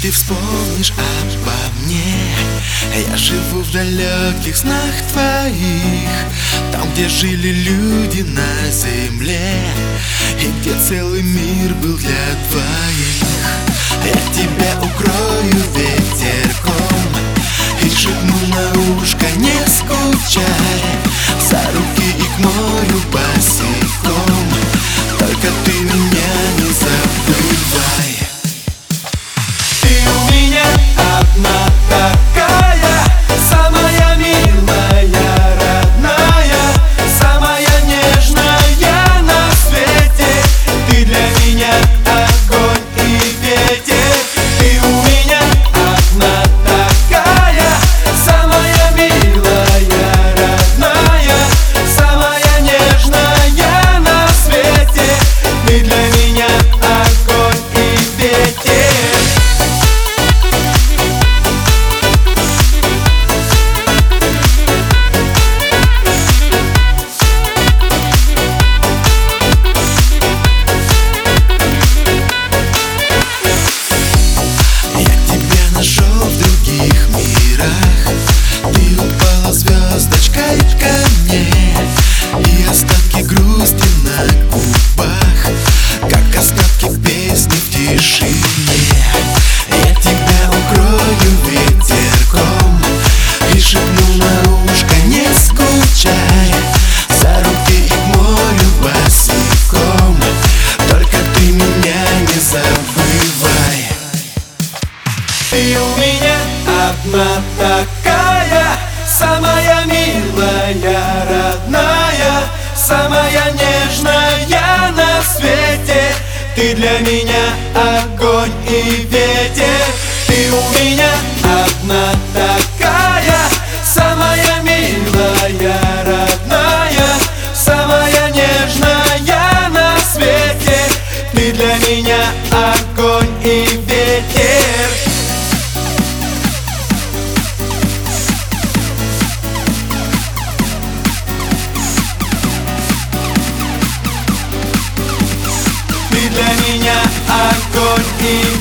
Ты вспомнишь обо мне. Я живу в далеких снах твоих. Там, где жили люди на земле. И где целый мир был для двоих. Я тебя укрою ветерком. И шепну на ушко, не скучай За руки и к морю босиком одна такая Самая милая, родная Самая нежная на свете. Ты для меня огонь и ветер. Ты у меня одна такая Самая милая, родная Самая нежная на свете. Ты для меня огонь и ветер огонь